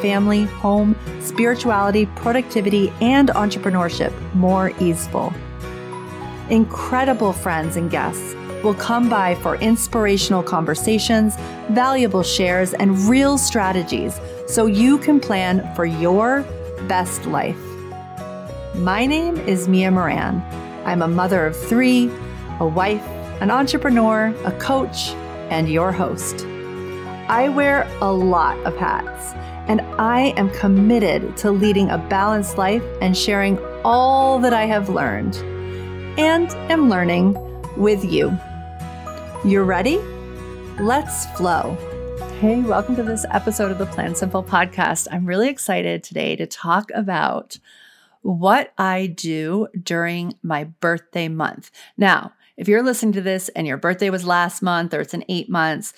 family, home, spirituality, productivity, and entrepreneurship more easeful. Incredible friends and guests will come by for inspirational conversations, valuable shares, and real strategies so you can plan for your best life. My name is Mia Moran. I'm a mother of three, a wife, an entrepreneur, a coach, and your host. I wear a lot of hats, and I am committed to leading a balanced life and sharing all that I have learned and am learning with you. You're ready? Let's flow. Hey, welcome to this episode of the Plan Simple podcast. I'm really excited today to talk about what I do during my birthday month. Now, if you're listening to this and your birthday was last month or it's in eight months,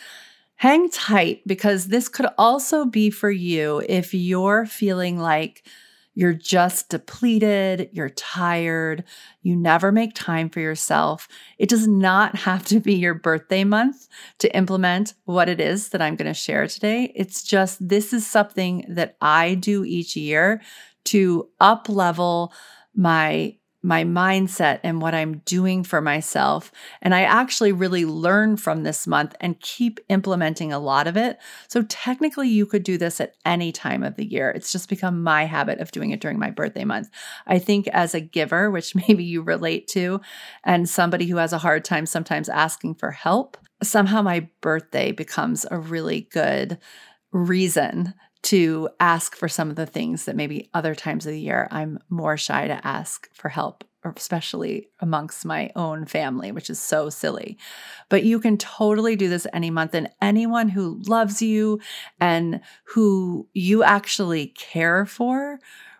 hang tight because this could also be for you if you're feeling like you're just depleted, you're tired, you never make time for yourself. It does not have to be your birthday month to implement what it is that I'm going to share today. It's just this is something that I do each year to up level my my mindset and what I'm doing for myself. And I actually really learn from this month and keep implementing a lot of it. So technically, you could do this at any time of the year. It's just become my habit of doing it during my birthday month. I think as a giver, which maybe you relate to, and somebody who has a hard time sometimes asking for help, somehow my birthday becomes a really good reason to ask for some of the things that maybe other times of the year I'm more shy to ask for help, especially amongst my own family, which is so silly. But you can totally do this any month, and anyone who loves you and who you actually care for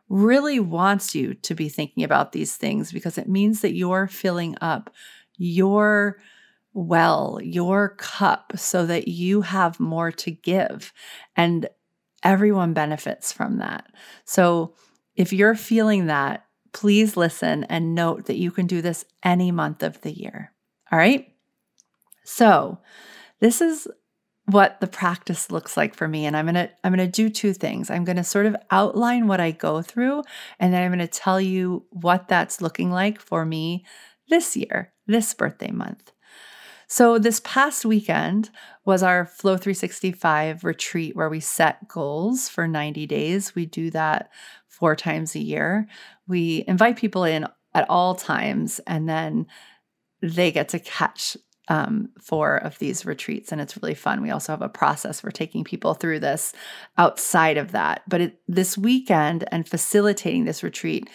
really wants you to be thinking about these things because it means that you're filling up your well, your cup, so that you have more to give. And everyone benefits from that. So if you're feeling that, please listen and note that you can do this any month of the year. All right. So this is what the practice looks like for me and i'm going to i'm going to do two things i'm going to sort of outline what i go through and then i'm going to tell you what that's looking like for me this year this birthday month so, this past weekend was our Flow 365 retreat where we set goals for 90 days. We do that four times a year. We invite people in at all times, and then they get to catch um, four of these retreats, and it's really fun. We also have a process for taking people through this outside of that. But it, this weekend and facilitating this retreat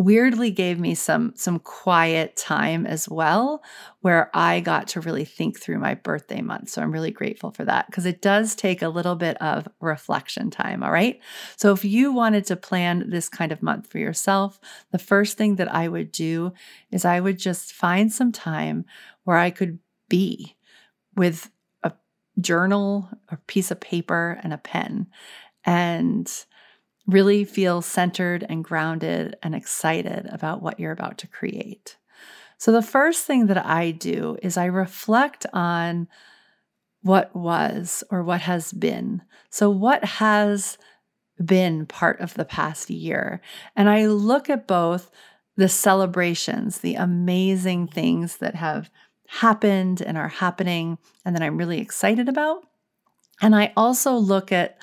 weirdly gave me some some quiet time as well where I got to really think through my birthday month. So I'm really grateful for that because it does take a little bit of reflection time, all right? So if you wanted to plan this kind of month for yourself, the first thing that I would do is I would just find some time where I could be with a journal, a piece of paper and a pen and really feel centered and grounded and excited about what you're about to create. So, the first thing that I do is I reflect on what was or what has been. So, what has been part of the past year? And I look at both the celebrations, the amazing things that have happened and are happening, and that I'm really excited about. And I also look at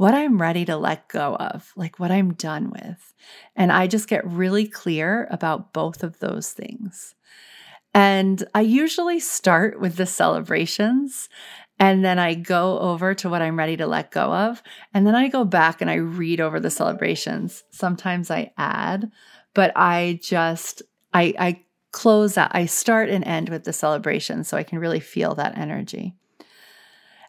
what I'm ready to let go of, like what I'm done with. And I just get really clear about both of those things. And I usually start with the celebrations and then I go over to what I'm ready to let go of. And then I go back and I read over the celebrations. Sometimes I add, but I just, I, I close out, I start and end with the celebration so I can really feel that energy.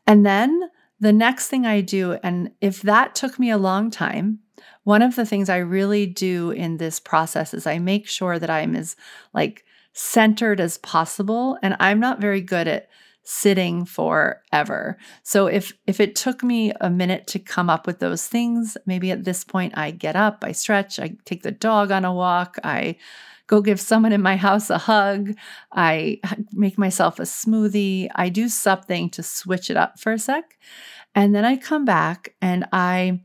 And then the next thing I do, and if that took me a long time, one of the things I really do in this process is I make sure that I'm as like centered as possible. And I'm not very good at sitting forever. So if if it took me a minute to come up with those things, maybe at this point I get up, I stretch, I take the dog on a walk, I go give someone in my house a hug, I make myself a smoothie, I do something to switch it up for a sec. And then I come back and I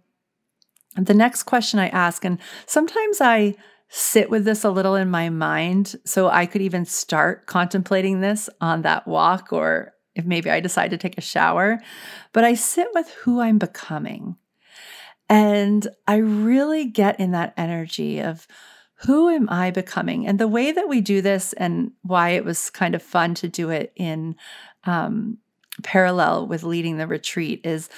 the next question I ask and sometimes I sit with this a little in my mind so I could even start contemplating this on that walk or if maybe I decide to take a shower. But I sit with who I'm becoming. And I really get in that energy of who am I becoming? And the way that we do this and why it was kind of fun to do it in um, parallel with leading the retreat is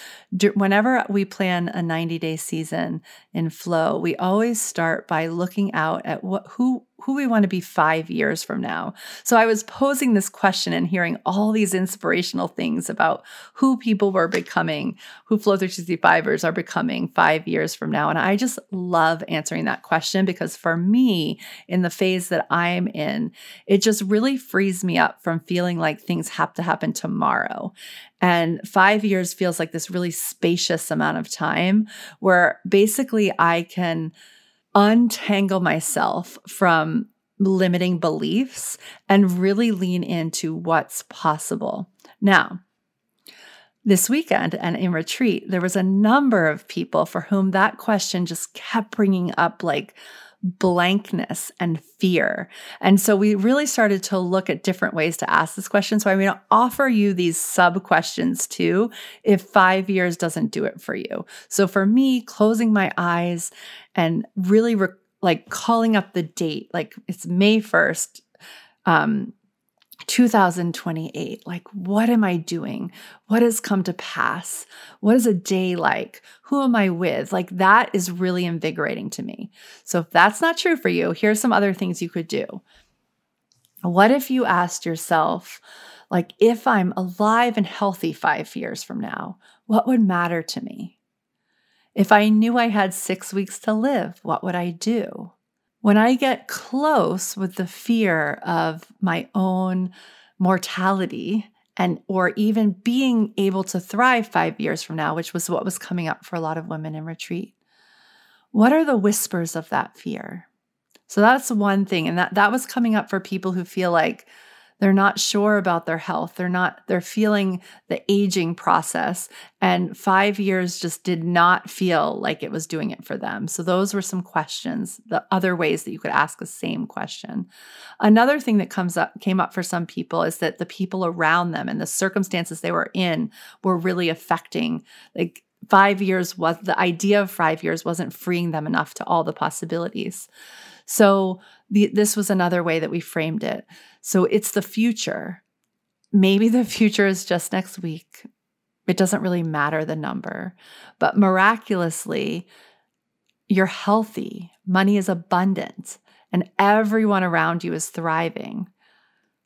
whenever we plan a 90 day season in flow we always start by looking out at what who who we want to be five years from now. So I was posing this question and hearing all these inspirational things about who people were becoming, who Flow 365ers are becoming five years from now. And I just love answering that question because for me, in the phase that I'm in, it just really frees me up from feeling like things have to happen tomorrow. And five years feels like this really spacious amount of time where basically I can untangle myself from limiting beliefs and really lean into what's possible. Now, this weekend and in retreat, there was a number of people for whom that question just kept bringing up like, blankness and fear. And so we really started to look at different ways to ask this question. So I'm going to offer you these sub questions too if five years doesn't do it for you. So for me, closing my eyes and really re- like calling up the date, like it's May 1st. Um, 2028. Like, what am I doing? What has come to pass? What is a day like? Who am I with? Like, that is really invigorating to me. So, if that's not true for you, here's some other things you could do. What if you asked yourself, like, if I'm alive and healthy five years from now, what would matter to me? If I knew I had six weeks to live, what would I do? When I get close with the fear of my own mortality and or even being able to thrive 5 years from now, which was what was coming up for a lot of women in retreat. What are the whispers of that fear? So that's one thing and that that was coming up for people who feel like they're not sure about their health. They're not, they're feeling the aging process. And five years just did not feel like it was doing it for them. So those were some questions, the other ways that you could ask the same question. Another thing that comes up, came up for some people is that the people around them and the circumstances they were in were really affecting, like, five years was the idea of five years wasn't freeing them enough to all the possibilities. So the, this was another way that we framed it. So it's the future. Maybe the future is just next week. It doesn't really matter the number, but miraculously, you're healthy, money is abundant, and everyone around you is thriving.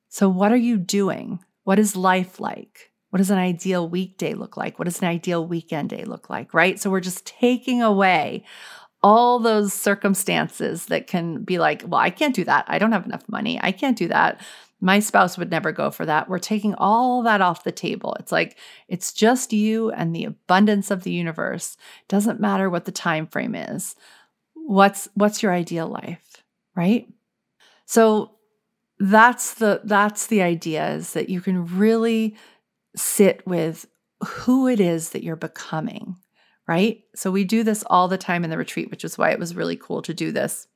So, what are you doing? What is life like? What does an ideal weekday look like? What does an ideal weekend day look like? Right. So, we're just taking away all those circumstances that can be like, well, I can't do that. I don't have enough money. I can't do that. My spouse would never go for that. We're taking all that off the table. It's like it's just you and the abundance of the universe. Doesn't matter what the time frame is. What's what's your ideal life, right? So that's the that's the idea is that you can really sit with who it is that you're becoming right? So we do this all the time in the retreat, which is why it was really cool to do this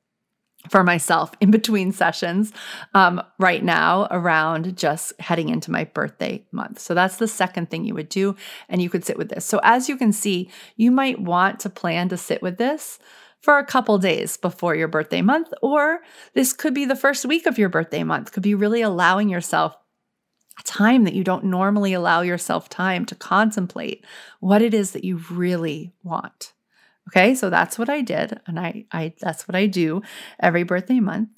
for myself in between sessions um, right now around just heading into my birthday month. So that's the second thing you would do. And you could sit with this. So as you can see, you might want to plan to sit with this for a couple days before your birthday month, or this could be the first week of your birthday month, could be really allowing yourself time that you don't normally allow yourself time to contemplate what it is that you really want. Okay, so that's what I did, and I, I that's what I do every birthday month.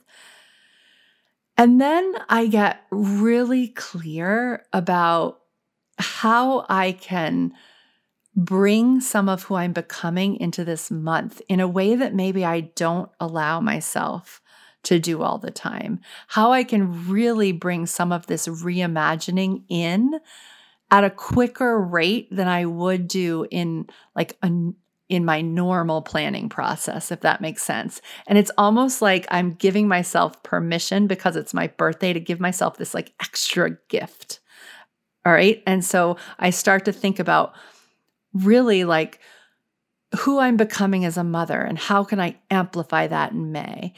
And then I get really clear about how I can bring some of who I'm becoming into this month in a way that maybe I don't allow myself to do all the time. How I can really bring some of this reimagining in at a quicker rate than I would do in like a in my normal planning process, if that makes sense. And it's almost like I'm giving myself permission because it's my birthday to give myself this like extra gift. All right. And so I start to think about really like who I'm becoming as a mother and how can I amplify that in May?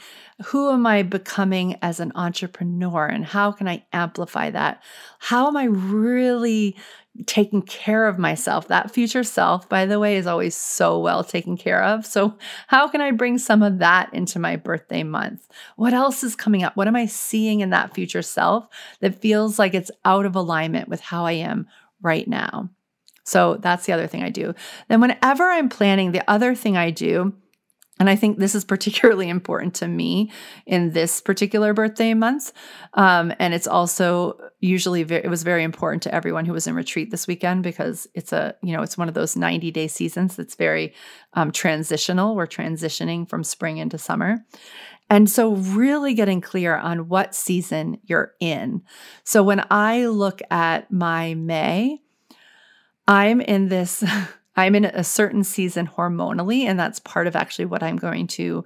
Who am I becoming as an entrepreneur and how can I amplify that? How am I really taking care of myself? That future self, by the way, is always so well taken care of. So, how can I bring some of that into my birthday month? What else is coming up? What am I seeing in that future self that feels like it's out of alignment with how I am right now? So that's the other thing I do. Then, whenever I'm planning, the other thing I do, and I think this is particularly important to me in this particular birthday month. Um, and it's also usually very, it was very important to everyone who was in retreat this weekend because it's a, you know, it's one of those 90 day seasons that's very um, transitional. We're transitioning from spring into summer. And so, really getting clear on what season you're in. So, when I look at my May, I'm in this, I'm in a certain season hormonally, and that's part of actually what I'm going to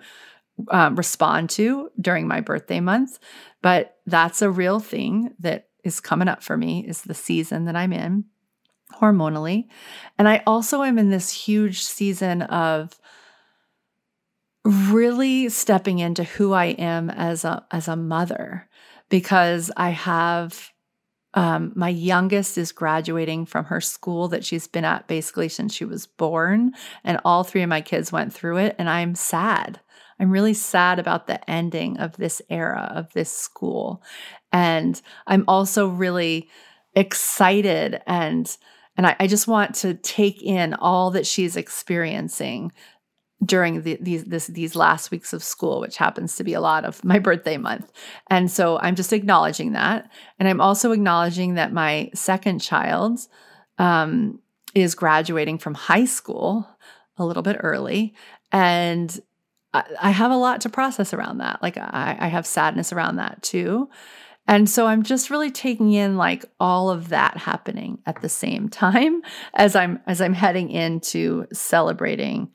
um, respond to during my birthday month. But that's a real thing that is coming up for me is the season that I'm in hormonally. And I also am in this huge season of really stepping into who I am as a as a mother because I have um, my youngest is graduating from her school that she's been at basically since she was born. And all three of my kids went through it. And I'm sad. I'm really sad about the ending of this era of this school. And I'm also really excited and and I, I just want to take in all that she's experiencing during the, these this, these last weeks of school, which happens to be a lot of my birthday month. And so I'm just acknowledging that, and I'm also acknowledging that my second child um, is graduating from high school a little bit early, and I, I have a lot to process around that. Like I, I have sadness around that too. And so I'm just really taking in like all of that happening at the same time as I'm as I'm heading into celebrating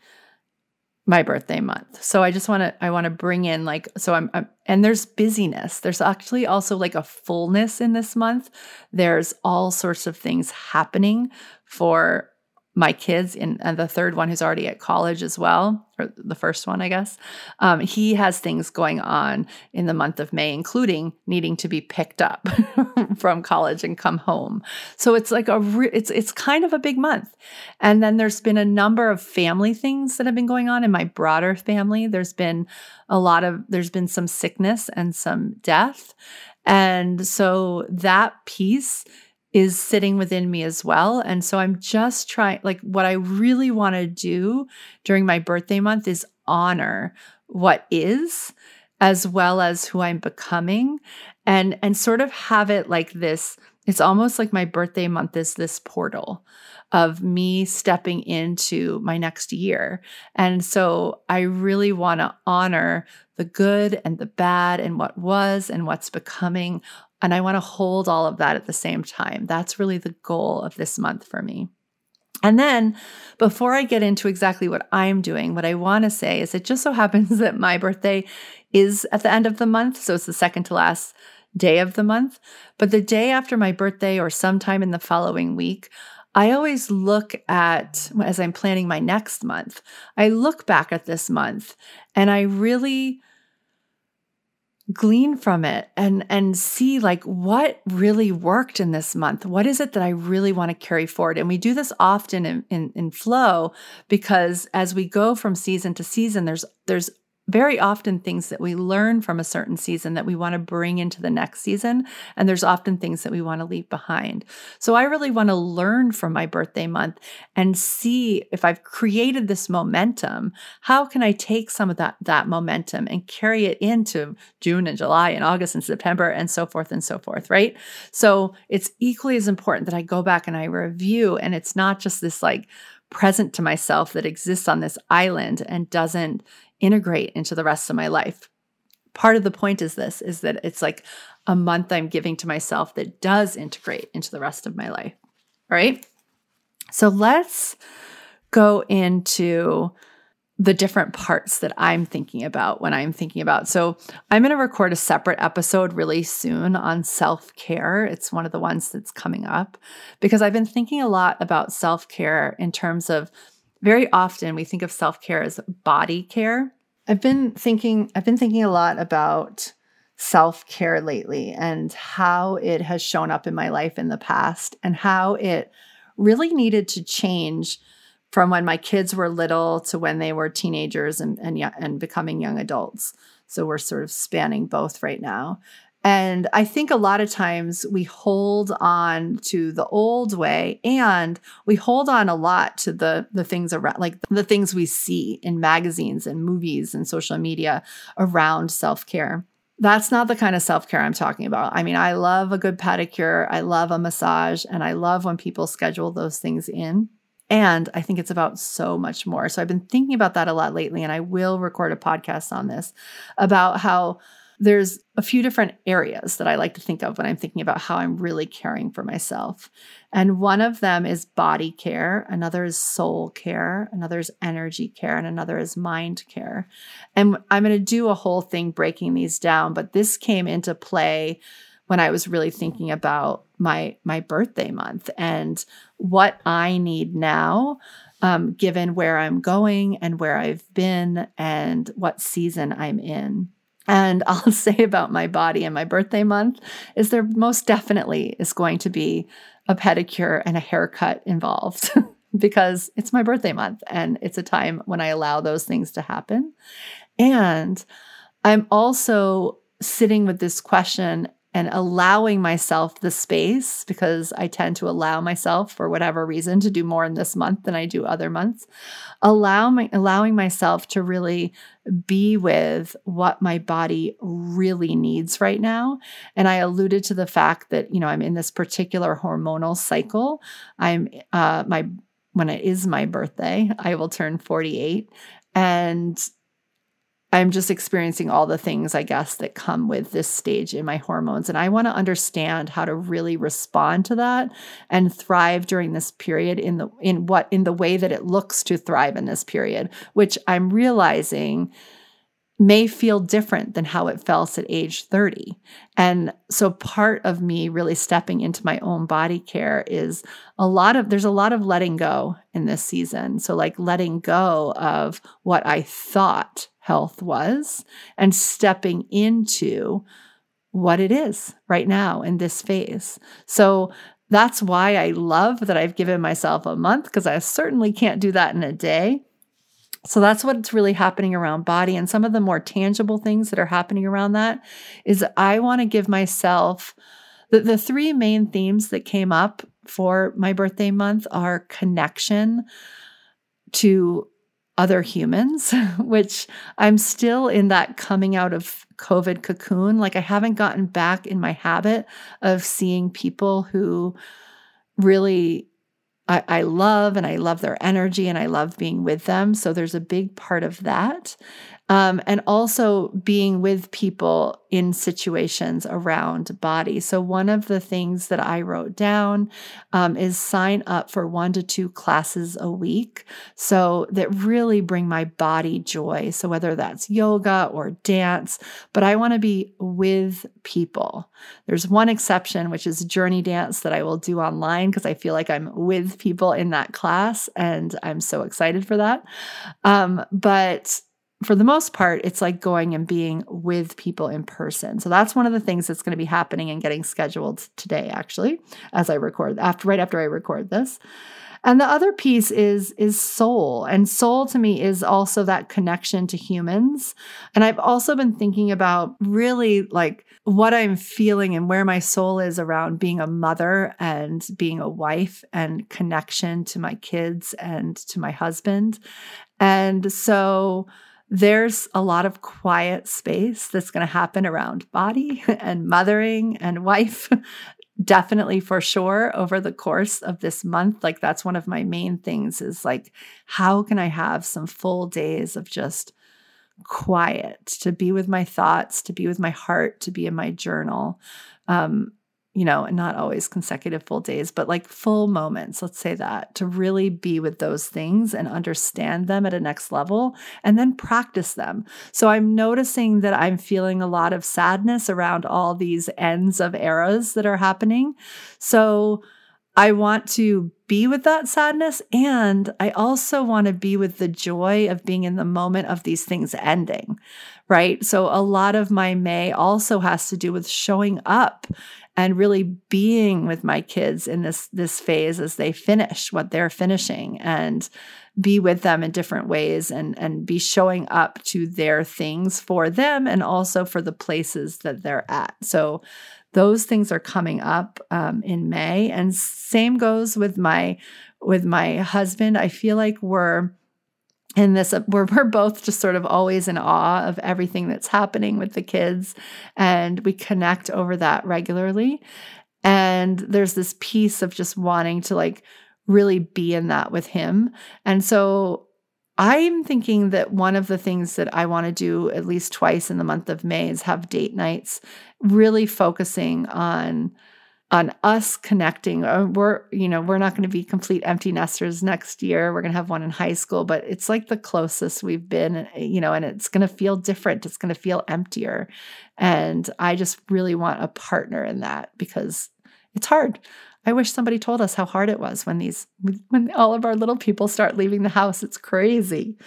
my birthday month. So I just want to I want to bring in like so I'm, I'm, and there's busyness. There's actually also like a fullness in this month. There's all sorts of things happening for my kids and, and the third one who's already at college as well or the first one i guess um, he has things going on in the month of may including needing to be picked up from college and come home. So it's like a re- it's it's kind of a big month. And then there's been a number of family things that have been going on in my broader family. There's been a lot of there's been some sickness and some death. And so that piece is sitting within me as well. And so I'm just trying, like, what I really want to do during my birthday month is honor what is as well as who I'm becoming and and sort of have it like this it's almost like my birthday month is this portal of me stepping into my next year. And so I really want to honor the good and the bad and what was and what's becoming and I want to hold all of that at the same time. That's really the goal of this month for me. And then, before I get into exactly what I'm doing, what I want to say is it just so happens that my birthday is at the end of the month. So it's the second to last day of the month. But the day after my birthday or sometime in the following week, I always look at, as I'm planning my next month, I look back at this month and I really glean from it and and see like what really worked in this month? What is it that i really want to carry forward? And we do this often in, in, in flow because as we go from season to season there's there's very often things that we learn from a certain season that we want to bring into the next season. And there's often things that we want to leave behind. So I really want to learn from my birthday month and see if I've created this momentum, how can I take some of that, that momentum and carry it into June and July and August and September and so forth and so forth, right? So it's equally as important that I go back and I review and it's not just this like, present to myself that exists on this island and doesn't integrate into the rest of my life. Part of the point is this is that it's like a month I'm giving to myself that does integrate into the rest of my life. All right? So let's go into the different parts that I'm thinking about when I'm thinking about. So, I'm going to record a separate episode really soon on self care. It's one of the ones that's coming up because I've been thinking a lot about self care in terms of very often we think of self care as body care. I've been thinking, I've been thinking a lot about self care lately and how it has shown up in my life in the past and how it really needed to change from when my kids were little to when they were teenagers and and, and becoming young adults. So we're sort of spanning both right now. And I think a lot of times we hold on to the old way and we hold on a lot to the the things around like the things we see in magazines and movies and social media around self-care. That's not the kind of self-care I'm talking about. I mean, I love a good pedicure, I love a massage, and I love when people schedule those things in. And I think it's about so much more. So I've been thinking about that a lot lately, and I will record a podcast on this about how there's a few different areas that I like to think of when I'm thinking about how I'm really caring for myself. And one of them is body care, another is soul care, another is energy care, and another is mind care. And I'm going to do a whole thing breaking these down, but this came into play when I was really thinking about my my birthday month and what I need now, um, given where I'm going and where I've been and what season I'm in. And I'll say about my body and my birthday month is there most definitely is going to be a pedicure and a haircut involved because it's my birthday month and it's a time when I allow those things to happen. And I'm also sitting with this question and allowing myself the space because I tend to allow myself for whatever reason to do more in this month than I do other months. Allow my, allowing myself to really be with what my body really needs right now. And I alluded to the fact that, you know, I'm in this particular hormonal cycle. I'm uh my when it is my birthday, I will turn 48 and I'm just experiencing all the things, I guess, that come with this stage in my hormones. And I want to understand how to really respond to that and thrive during this period in the in what in the way that it looks to thrive in this period, which I'm realizing may feel different than how it felt at age 30. And so part of me really stepping into my own body care is a lot of there's a lot of letting go in this season. So like letting go of what I thought health was and stepping into what it is right now in this phase. So that's why I love that I've given myself a month because I certainly can't do that in a day. So that's what's really happening around body. And some of the more tangible things that are happening around that is I want to give myself the, the three main themes that came up for my birthday month are connection to other humans, which I'm still in that coming out of COVID cocoon. Like I haven't gotten back in my habit of seeing people who really I, I, love and I love their energy and I love being with them. So there's a big part of that. Um, and also being with people in situations around body. So, one of the things that I wrote down um, is sign up for one to two classes a week. So, that really bring my body joy. So, whether that's yoga or dance, but I want to be with people. There's one exception, which is journey dance that I will do online because I feel like I'm with people in that class and I'm so excited for that. Um, but for the most part, it's like going and being with people in person. So that's one of the things that's going to be happening and getting scheduled today, actually, as I record after right after I record this. And the other piece is is soul. And soul to me is also that connection to humans. And I've also been thinking about really like what I'm feeling and where my soul is around being a mother and being a wife and connection to my kids and to my husband. And so there's a lot of quiet space that's going to happen around body and mothering and wife definitely for sure over the course of this month. Like that's one of my main things is like how can i have some full days of just quiet to be with my thoughts to be with my heart to be in my journal? Um you know, and not always consecutive full days, but like full moments, let's say that, to really be with those things and understand them at a next level and then practice them. So I'm noticing that I'm feeling a lot of sadness around all these ends of eras that are happening. So I want to be with that sadness. And I also want to be with the joy of being in the moment of these things ending, right? So a lot of my May also has to do with showing up and really being with my kids in this this phase as they finish what they're finishing and be with them in different ways and and be showing up to their things for them and also for the places that they're at. So those things are coming up um, in may. And same goes with my with my husband. I feel like we're in this we're, we're both just sort of always in awe of everything that's happening with the kids and we connect over that regularly. And there's this piece of just wanting to like really be in that with him. And so i'm thinking that one of the things that i want to do at least twice in the month of may is have date nights really focusing on on us connecting. Uh, we're, you know, we're not going to be complete empty nesters next year. We're going to have one in high school, but it's like the closest we've been, you know, and it's going to feel different. It's going to feel emptier. And I just really want a partner in that because it's hard. I wish somebody told us how hard it was when these when all of our little people start leaving the house. It's crazy.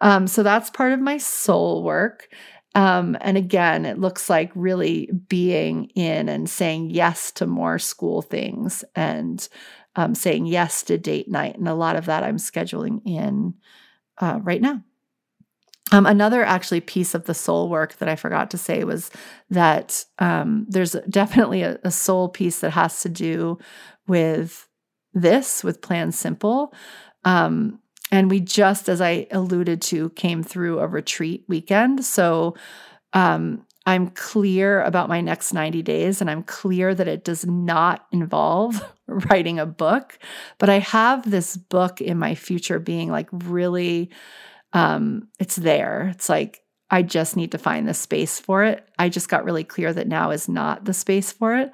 Um, so that's part of my soul work. Um, and again, it looks like really being in and saying yes to more school things and um, saying yes to date night. And a lot of that I'm scheduling in uh, right now. Um, another actually piece of the soul work that I forgot to say was that um, there's definitely a, a soul piece that has to do with this, with Plan Simple. Um, and we just, as I alluded to, came through a retreat weekend. So um, I'm clear about my next 90 days, and I'm clear that it does not involve writing a book. But I have this book in my future being like really, um, it's there. It's like, I just need to find the space for it. I just got really clear that now is not the space for it.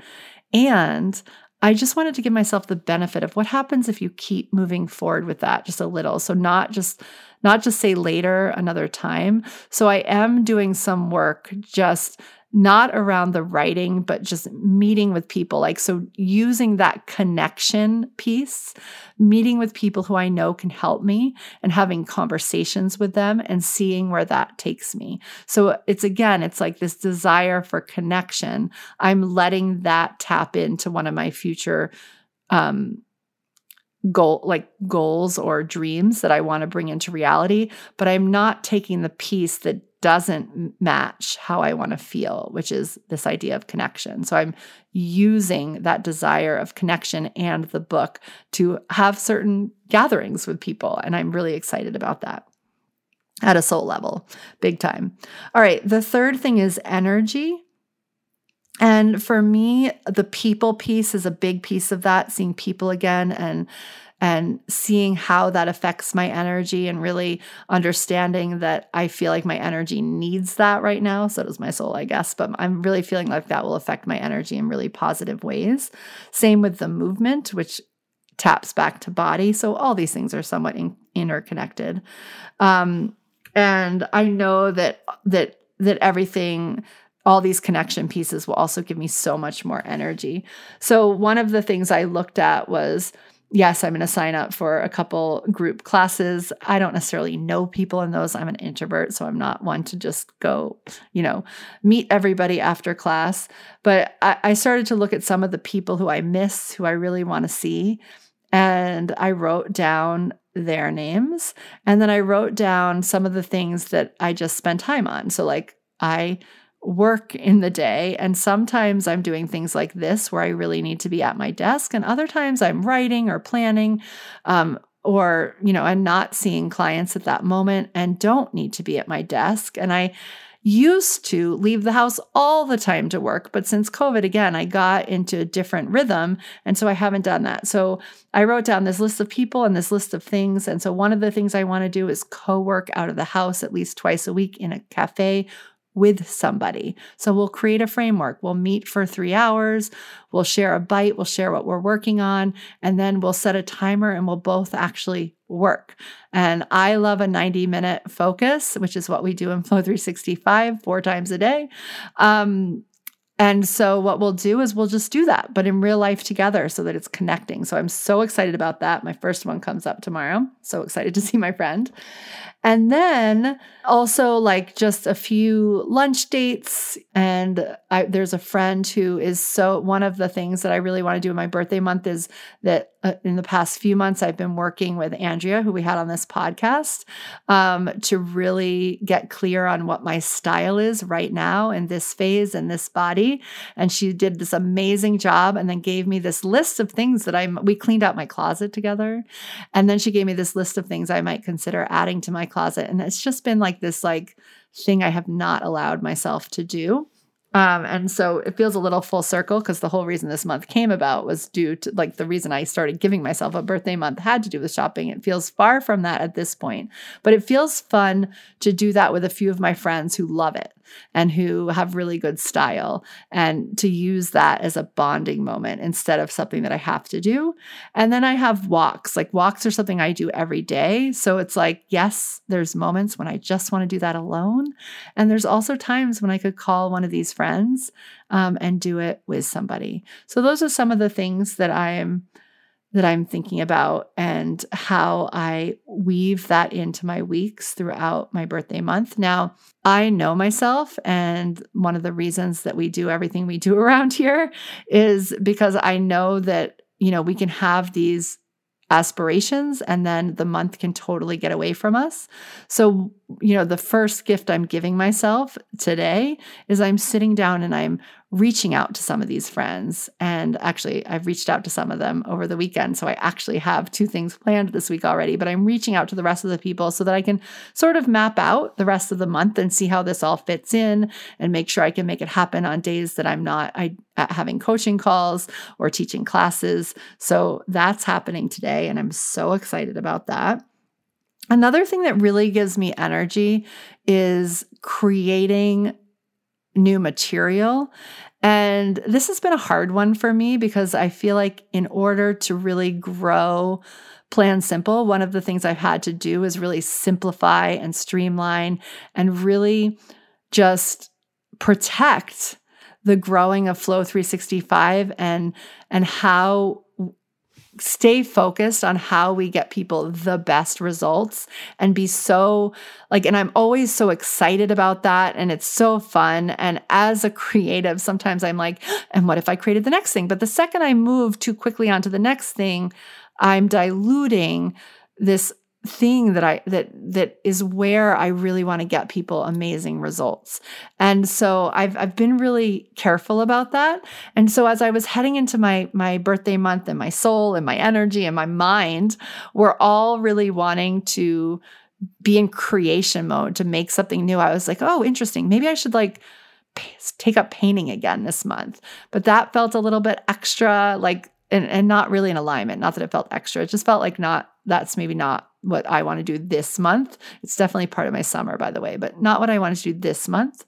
And I just wanted to give myself the benefit of what happens if you keep moving forward with that just a little. So not just not just say later another time. So I am doing some work just not around the writing, but just meeting with people. Like, so using that connection piece, meeting with people who I know can help me and having conversations with them and seeing where that takes me. So it's again, it's like this desire for connection. I'm letting that tap into one of my future um, goal like goals or dreams that I want to bring into reality, but I'm not taking the piece that doesn't match how I want to feel, which is this idea of connection. So I'm using that desire of connection and the book to have certain gatherings with people. And I'm really excited about that at a soul level, big time. All right. The third thing is energy. And for me, the people piece is a big piece of that, seeing people again and and seeing how that affects my energy and really understanding that I feel like my energy needs that right now. So does my soul, I guess, but I'm really feeling like that will affect my energy in really positive ways. Same with the movement, which taps back to body. So all these things are somewhat in- interconnected. Um, and I know that that that everything all these connection pieces will also give me so much more energy. So one of the things I looked at was yes, I'm going to sign up for a couple group classes. I don't necessarily know people in those. I'm an introvert, so I'm not one to just go, you know, meet everybody after class. But I, I started to look at some of the people who I miss, who I really want to see. And I wrote down their names. And then I wrote down some of the things that I just spent time on. So, like, I work in the day. And sometimes I'm doing things like this where I really need to be at my desk. And other times I'm writing or planning. Um, or, you know, I'm not seeing clients at that moment and don't need to be at my desk. And I, used to leave the house all the time to work. But since COVID, again, I got into a different rhythm. And so I haven't done that. So I wrote down this list of people and this list of things. And so one of the things I want to do is co work out of the house at least twice a week in a cafe with somebody. So we'll create a framework. We'll meet for three hours. We'll share a bite. We'll share what we're working on. And then we'll set a timer and we'll both actually work. And I love a 90 minute focus, which is what we do in Flow 365 four times a day. Um, and so, what we'll do is we'll just do that, but in real life together so that it's connecting. So, I'm so excited about that. My first one comes up tomorrow. So excited to see my friend. And then also like just a few lunch dates. And I, there's a friend who is so one of the things that I really want to do in my birthday month is that uh, in the past few months, I've been working with Andrea, who we had on this podcast, um, to really get clear on what my style is right now in this phase and this body. And she did this amazing job and then gave me this list of things that I'm, we cleaned out my closet together. And then she gave me this list of things I might consider adding to my closet. And it's just been like this, like, thing I have not allowed myself to do. Um, and so it feels a little full circle because the whole reason this month came about was due to like the reason I started giving myself a birthday month had to do with shopping. It feels far from that at this point, but it feels fun to do that with a few of my friends who love it and who have really good style and to use that as a bonding moment instead of something that I have to do. And then I have walks. Like walks are something I do every day. So it's like, yes, there's moments when I just want to do that alone. And there's also times when I could call one of these friends um, and do it with somebody. So those are some of the things that I am that I'm thinking about and how I weave that into my weeks throughout my birthday month. Now, I know myself, and one of the reasons that we do everything we do around here is because I know that, you know, we can have these aspirations and then the month can totally get away from us. So, you know, the first gift I'm giving myself today is I'm sitting down and I'm reaching out to some of these friends. And actually, I've reached out to some of them over the weekend. So I actually have two things planned this week already, but I'm reaching out to the rest of the people so that I can sort of map out the rest of the month and see how this all fits in and make sure I can make it happen on days that I'm not I, having coaching calls or teaching classes. So that's happening today. And I'm so excited about that. Another thing that really gives me energy is creating new material. And this has been a hard one for me because I feel like in order to really grow Plan Simple, one of the things I've had to do is really simplify and streamline and really just protect the growing of Flow 365 and and how stay focused on how we get people the best results and be so like and I'm always so excited about that and it's so fun. And as a creative sometimes I'm like and what if I created the next thing? But the second I move too quickly onto the next thing I'm diluting this thing that I that that is where I really want to get people amazing results. And so I've I've been really careful about that. And so as I was heading into my my birthday month and my soul and my energy and my mind were all really wanting to be in creation mode to make something new. I was like, "Oh, interesting. Maybe I should like take up painting again this month." But that felt a little bit extra like and, and not really in alignment. Not that it felt extra. It just felt like not that's maybe not what I want to do this month. It's definitely part of my summer, by the way, but not what I want to do this month.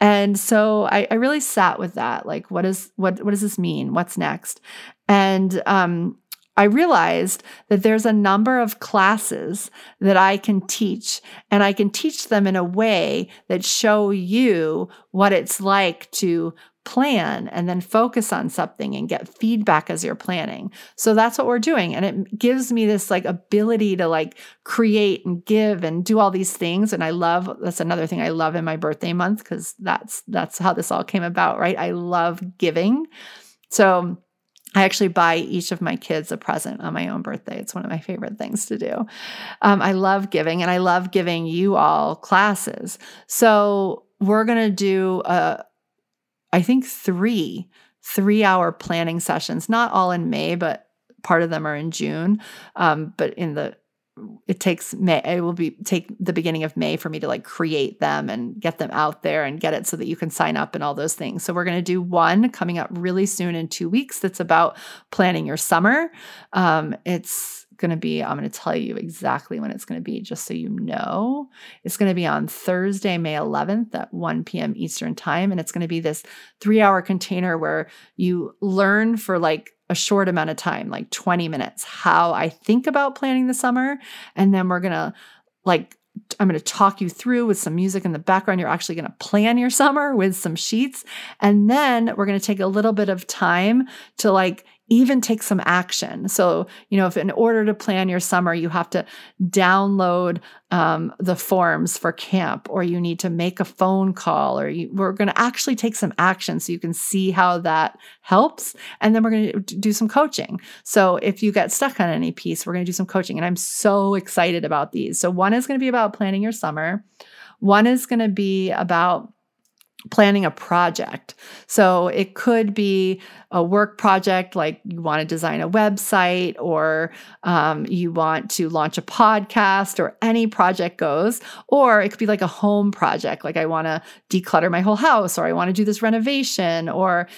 And so I, I really sat with that. Like, what is what what does this mean? What's next? And um, I realized that there's a number of classes that I can teach, and I can teach them in a way that show you what it's like to plan and then focus on something and get feedback as you're planning. So that's what we're doing and it gives me this like ability to like create and give and do all these things and I love that's another thing I love in my birthday month cuz that's that's how this all came about, right? I love giving. So I actually buy each of my kids a present on my own birthday. It's one of my favorite things to do. Um, I love giving and I love giving you all classes. So we're going to do a, I think three three hour planning sessions, not all in May, but part of them are in June. Um, but in the it takes May. It will be take the beginning of May for me to like create them and get them out there and get it so that you can sign up and all those things. So we're going to do one coming up really soon in two weeks. That's about planning your summer. Um, it's going to be. I'm going to tell you exactly when it's going to be, just so you know. It's going to be on Thursday, May 11th at 1 p.m. Eastern time, and it's going to be this three-hour container where you learn for like a short amount of time, like 20 minutes, how I think about planning the summer. And then we're going to like, I'm going to talk you through with some music in the background. You're actually going to plan your summer with some sheets. And then we're going to take a little bit of time to like even take some action. So, you know, if in order to plan your summer, you have to download um, the forms for camp, or you need to make a phone call, or you, we're going to actually take some action so you can see how that helps. And then we're going to do some coaching. So, if you get stuck on any piece, we're going to do some coaching. And I'm so excited about these. So, one is going to be about planning your summer, one is going to be about planning a project. So it could be a work project like you want to design a website or um, you want to launch a podcast or any project goes. Or it could be like a home project, like I want to declutter my whole house or I want to do this renovation or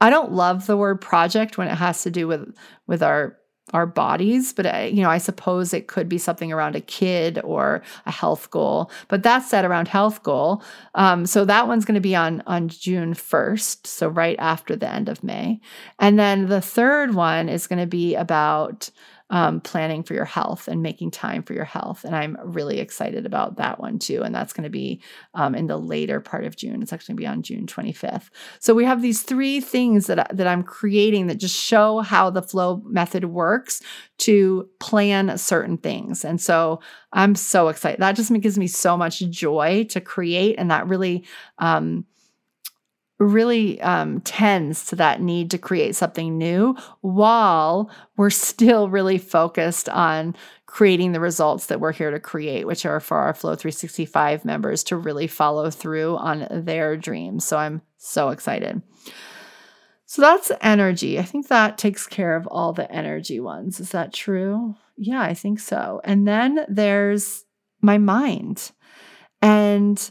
I don't love the word project when it has to do with with our our bodies but I, you know i suppose it could be something around a kid or a health goal but that's set around health goal. Um, so that one's going to be on on june 1st so right after the end of may. And then the third one is going to be about um, planning for your health and making time for your health. And I'm really excited about that one too. And that's going to be um, in the later part of June. It's actually going to be on June 25th. So we have these three things that, that I'm creating that just show how the flow method works to plan certain things. And so I'm so excited. That just gives me so much joy to create. And that really, um, really um, tends to that need to create something new while we're still really focused on creating the results that we're here to create, which are for our Flow 365 members to really follow through on their dreams. So I'm so excited. So that's energy. I think that takes care of all the energy ones. Is that true? Yeah, I think so. And then there's my mind. And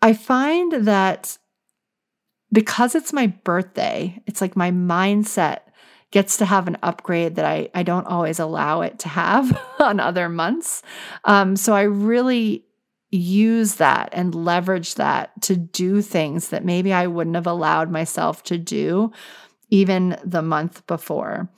I find that because it's my birthday, it's like my mindset gets to have an upgrade that I, I don't always allow it to have on other months. Um, so I really use that and leverage that to do things that maybe I wouldn't have allowed myself to do even the month before.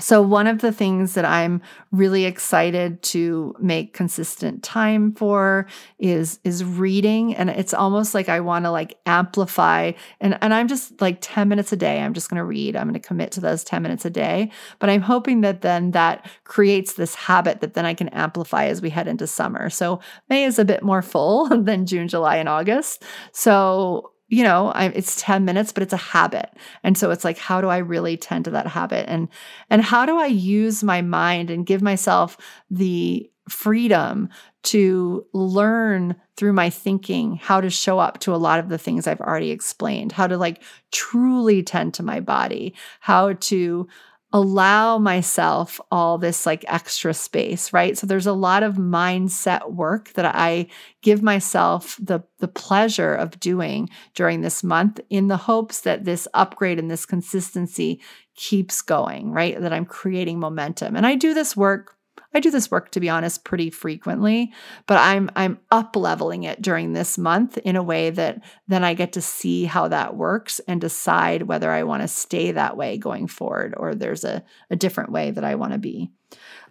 So, one of the things that I'm really excited to make consistent time for is is reading and it's almost like I want to like amplify and and I'm just like 10 minutes a day I'm just going to read. I'm going to commit to those 10 minutes a day, but I'm hoping that then that creates this habit that then I can amplify as we head into summer. So, May is a bit more full than June, July and August. So, you know, I, it's 10 minutes, but it's a habit. And so it's like, how do I really tend to that habit? And, and how do I use my mind and give myself the freedom to learn through my thinking how to show up to a lot of the things I've already explained, how to like truly tend to my body, how to allow myself all this like extra space, right? So there's a lot of mindset work that I give myself the the pleasure of doing during this month in the hopes that this upgrade and this consistency keeps going, right? That I'm creating momentum. And I do this work I do this work to be honest pretty frequently, but I'm I'm up leveling it during this month in a way that then I get to see how that works and decide whether I want to stay that way going forward or there's a, a different way that I want to be.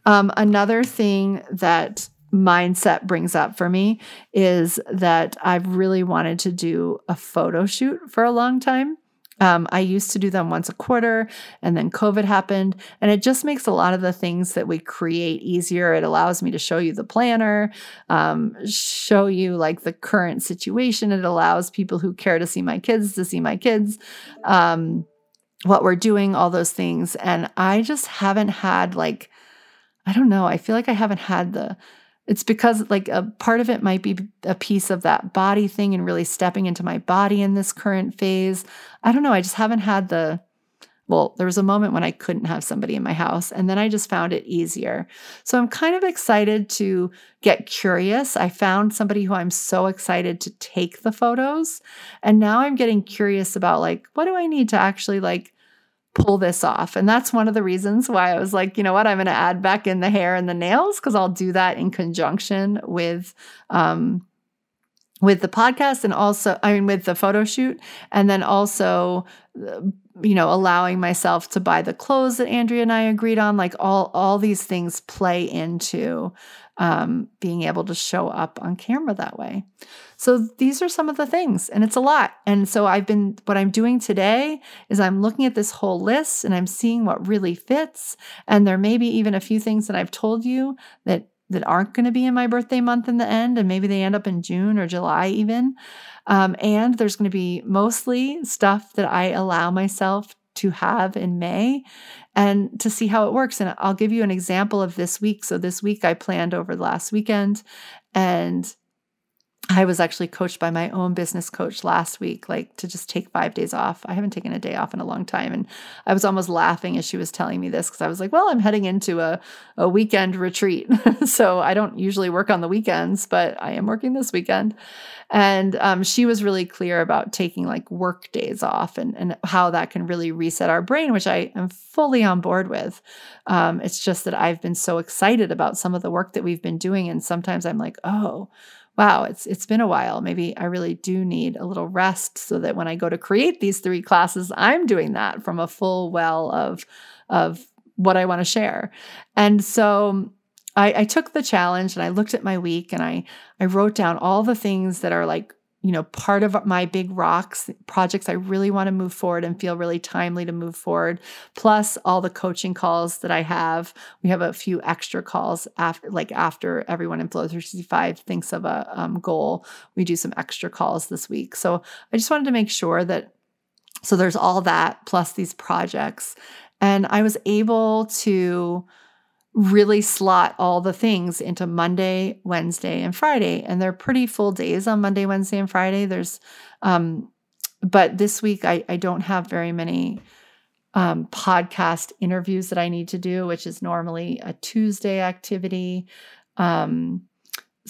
Um, another thing that mindset brings up for me is that I've really wanted to do a photo shoot for a long time. Um, I used to do them once a quarter, and then COVID happened. And it just makes a lot of the things that we create easier. It allows me to show you the planner, um, show you like the current situation. It allows people who care to see my kids to see my kids, um, what we're doing, all those things. And I just haven't had like, I don't know, I feel like I haven't had the it's because like a part of it might be a piece of that body thing and really stepping into my body in this current phase. I don't know. I just haven't had the well, there was a moment when I couldn't have somebody in my house, and then I just found it easier. So I'm kind of excited to get curious. I found somebody who I'm so excited to take the photos. And now I'm getting curious about like, what do I need to actually like pull this off? And that's one of the reasons why I was like, you know what, I'm going to add back in the hair and the nails because I'll do that in conjunction with, um, with the podcast and also i mean with the photo shoot and then also uh, you know, allowing myself to buy the clothes that Andrea and I agreed on, like all all these things play into um, being able to show up on camera that way. So these are some of the things, and it's a lot. And so I've been what I'm doing today is I'm looking at this whole list and I'm seeing what really fits. And there may be even a few things that I've told you that that aren't going to be in my birthday month in the end, and maybe they end up in June or July even. Um, and there's going to be mostly stuff that I allow myself to have in May and to see how it works. And I'll give you an example of this week. So, this week I planned over the last weekend and I was actually coached by my own business coach last week, like to just take five days off. I haven't taken a day off in a long time. And I was almost laughing as she was telling me this because I was like, well, I'm heading into a, a weekend retreat. so I don't usually work on the weekends, but I am working this weekend. And um, she was really clear about taking like work days off and, and how that can really reset our brain, which I am fully on board with. Um, it's just that I've been so excited about some of the work that we've been doing. And sometimes I'm like, oh, wow, it's it's been a while. Maybe I really do need a little rest so that when I go to create these three classes, I'm doing that from a full well of of what I want to share. And so I, I took the challenge and I looked at my week and I I wrote down all the things that are like you know, part of my big rocks projects I really want to move forward and feel really timely to move forward, plus all the coaching calls that I have. We have a few extra calls after, like after everyone in Flow 365 thinks of a um, goal, we do some extra calls this week. So I just wanted to make sure that, so there's all that plus these projects. And I was able to really slot all the things into Monday, Wednesday, and Friday. And they're pretty full days on Monday, Wednesday, and Friday. There's, um, but this week I, I don't have very many um, podcast interviews that I need to do, which is normally a Tuesday activity. Um,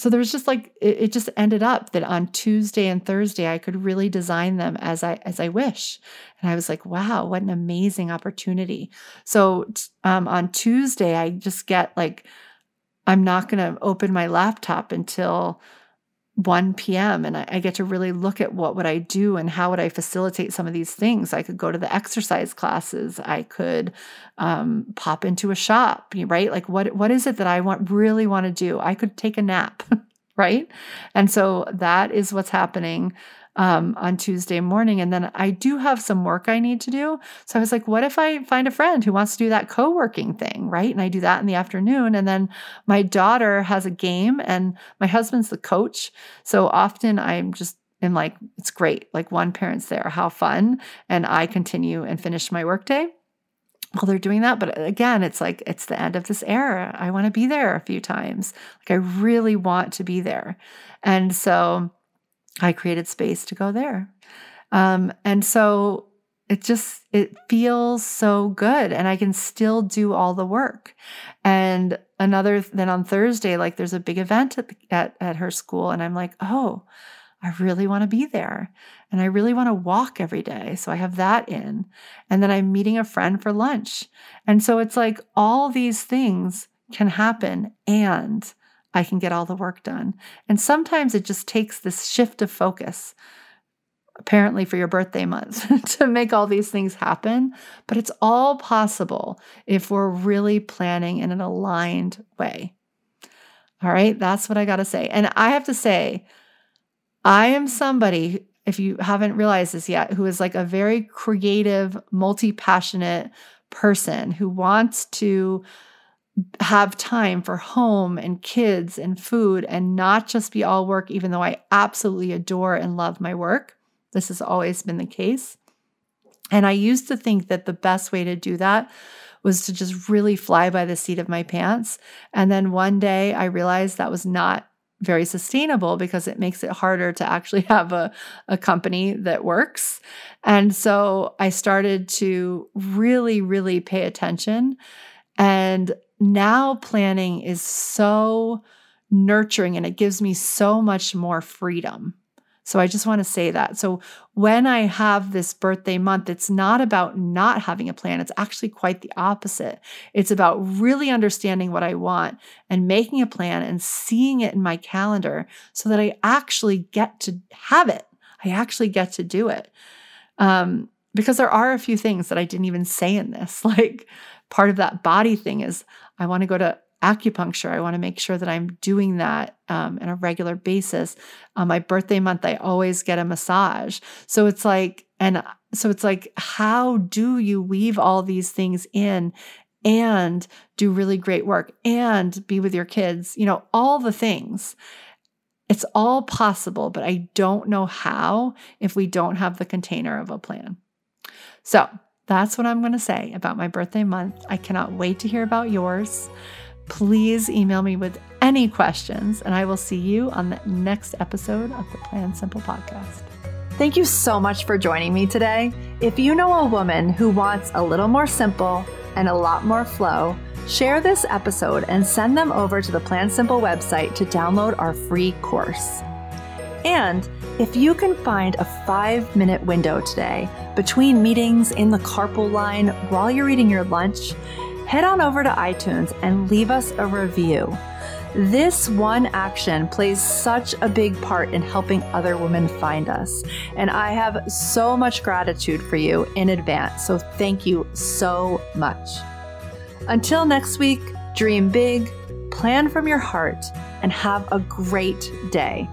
so there was just like it, it, just ended up that on Tuesday and Thursday I could really design them as I as I wish, and I was like, wow, what an amazing opportunity. So um, on Tuesday I just get like I'm not going to open my laptop until 1 p.m. and I, I, get to really look at what would I do and how would I facilitate some of these things. I could go to the exercise classes. I could um, pop into a shop, right? Like what what is it that I want really want to do? I could take a nap, right? And so that is what's happening um, on Tuesday morning. And then I do have some work I need to do. So I was like, what if I find a friend who wants to do that co working thing? Right. And I do that in the afternoon. And then my daughter has a game and my husband's the coach. So often I'm just am like, it's great. Like one parent's there. How fun. And I continue and finish my workday while they're doing that. But again, it's like it's the end of this era. I want to be there a few times. Like I really want to be there. And so I created space to go there. Um, and so it just it feels so good and i can still do all the work. And another then on thursday like there's a big event at, at, at her school and i'm like oh i really want to be there and i really want to walk every day so i have that in. And then i'm meeting a friend for lunch. And so it's like all these things can happen and I can get all the work done. And sometimes it just takes this shift of focus, apparently for your birthday month, to make all these things happen. But it's all possible if we're really planning in an aligned way. All right, that's what I got to say. And I have to say, I am somebody, if you haven't realized this yet, who is like a very creative, multi passionate person who wants to have time for home and kids and food and not just be all work, even though I absolutely adore and love my work. This has always been the case. And I used to think that the best way to do that was to just really fly by the seat of my pants. And then one day I realized that was not very sustainable because it makes it harder to actually have a, a company that works. And so I started to really, really pay attention. And now planning is so nurturing and it gives me so much more freedom. So I just want to say that. So when I have this birthday month, it's not about not having a plan. It's actually quite the opposite. It's about really understanding what I want and making a plan and seeing it in my calendar so that I actually get to have it. I actually get to do it. Um, because there are a few things that I didn't even say in this. Like part of that body thing is I want to go to acupuncture. I want to make sure that I'm doing that um, on a regular basis. On my birthday month, I always get a massage. So it's like, and so it's like, how do you weave all these things in and do really great work and be with your kids? You know, all the things. It's all possible, but I don't know how if we don't have the container of a plan. So that's what I'm going to say about my birthday month. I cannot wait to hear about yours please email me with any questions, and I will see you on the next episode of the Plan Simple podcast. Thank you so much for joining me today. If you know a woman who wants a little more simple and a lot more flow, share this episode and send them over to the Plan Simple website to download our free course. And if you can find a five minute window today between meetings in the carpool line while you're eating your lunch, head on over to iTunes and leave us a review. This one action plays such a big part in helping other women find us. And I have so much gratitude for you in advance. So thank you so much. Until next week, dream big, plan from your heart, and have a great day.